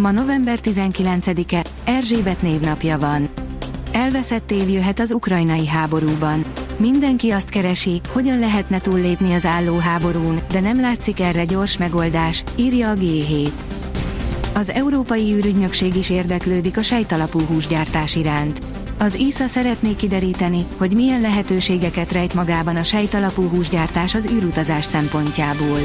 Ma november 19-e, Erzsébet névnapja van. Elveszett év jöhet az ukrajnai háborúban. Mindenki azt keresi, hogyan lehetne túllépni az álló háborún, de nem látszik erre gyors megoldás, írja a G7. Az Európai űrügynökség is érdeklődik a sejtalapú húsgyártás iránt. Az ISA szeretné kideríteni, hogy milyen lehetőségeket rejt magában a sejtalapú húsgyártás az űrutazás szempontjából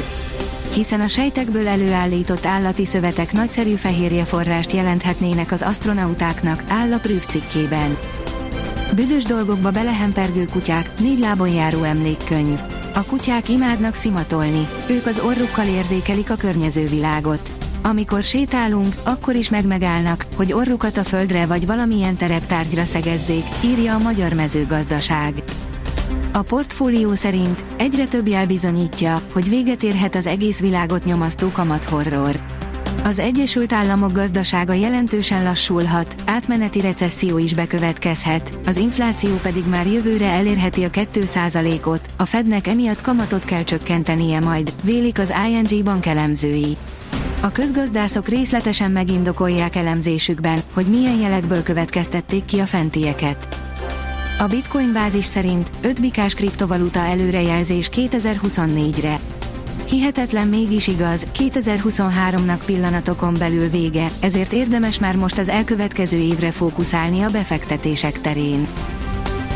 hiszen a sejtekből előállított állati szövetek nagyszerű fehérje forrást jelenthetnének az astronautáknak, áll a Prüf cikkében. Büdös dolgokba belehempergő kutyák, négy lábon járó emlékkönyv. A kutyák imádnak szimatolni, ők az orrukkal érzékelik a környező világot. Amikor sétálunk, akkor is megmegállnak, hogy orrukat a földre vagy valamilyen tereptárgyra szegezzék, írja a Magyar Mezőgazdaság. A portfólió szerint egyre több jel bizonyítja, hogy véget érhet az egész világot nyomasztó horror. Az Egyesült Államok gazdasága jelentősen lassulhat, átmeneti recesszió is bekövetkezhet, az infláció pedig már jövőre elérheti a 2%-ot, a Fednek emiatt kamatot kell csökkentenie majd, vélik az ING bank elemzői. A közgazdászok részletesen megindokolják elemzésükben, hogy milyen jelekből következtették ki a fentieket. A Bitcoin bázis szerint 5 bikás kriptovaluta előrejelzés 2024-re. Hihetetlen mégis igaz, 2023-nak pillanatokon belül vége, ezért érdemes már most az elkövetkező évre fókuszálni a befektetések terén.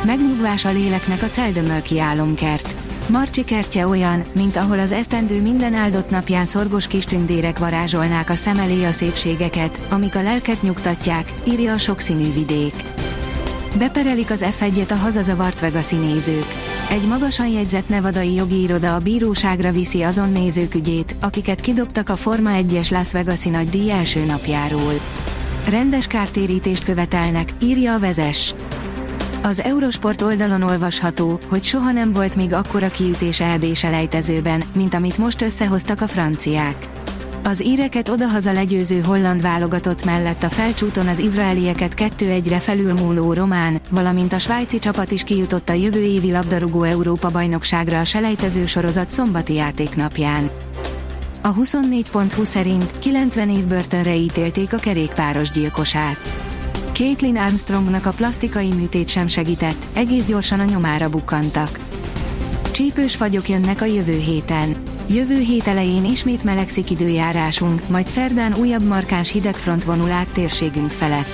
Megnyugvás a léleknek a Celdömölki álomkert. Marcsi kertje olyan, mint ahol az esztendő minden áldott napján szorgos kis tündérek varázsolnák a szem elé a szépségeket, amik a lelket nyugtatják, írja a sokszínű vidék. Beperelik az F1-et a hazazavart Vegas nézők. Egy magasan jegyzett nevadai jogi iroda a bíróságra viszi azon nézők ügyét, akiket kidobtak a Forma 1-es Las Vegas-i nagy díj első napjáról. Rendes kártérítést követelnek, írja a vezes. Az Eurosport oldalon olvasható, hogy soha nem volt még akkora kiütés EB selejtezőben, mint amit most összehoztak a franciák. Az íreket odahaza legyőző holland válogatott mellett a felcsúton az izraelieket 2-1-re felülmúló román, valamint a svájci csapat is kijutott a jövő évi labdarúgó Európa bajnokságra a selejtező sorozat szombati játéknapján. A 24.20 szerint 90 év börtönre ítélték a kerékpáros gyilkosát. Caitlin Armstrongnak a plastikai műtét sem segített, egész gyorsan a nyomára bukkantak. Csípős fagyok jönnek a jövő héten. Jövő hét elején ismét melegszik időjárásunk, majd szerdán újabb markáns hidegfront vonul át térségünk felett.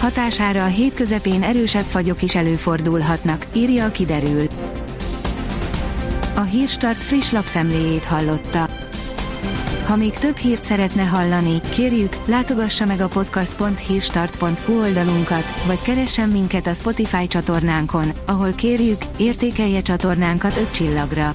Hatására a hét közepén erősebb fagyok is előfordulhatnak, írja a kiderül. A Hírstart friss lapszemléjét hallotta. Ha még több hírt szeretne hallani, kérjük, látogassa meg a podcast.hírstart.hu oldalunkat, vagy keressen minket a Spotify csatornánkon, ahol kérjük, értékelje csatornánkat 5 csillagra.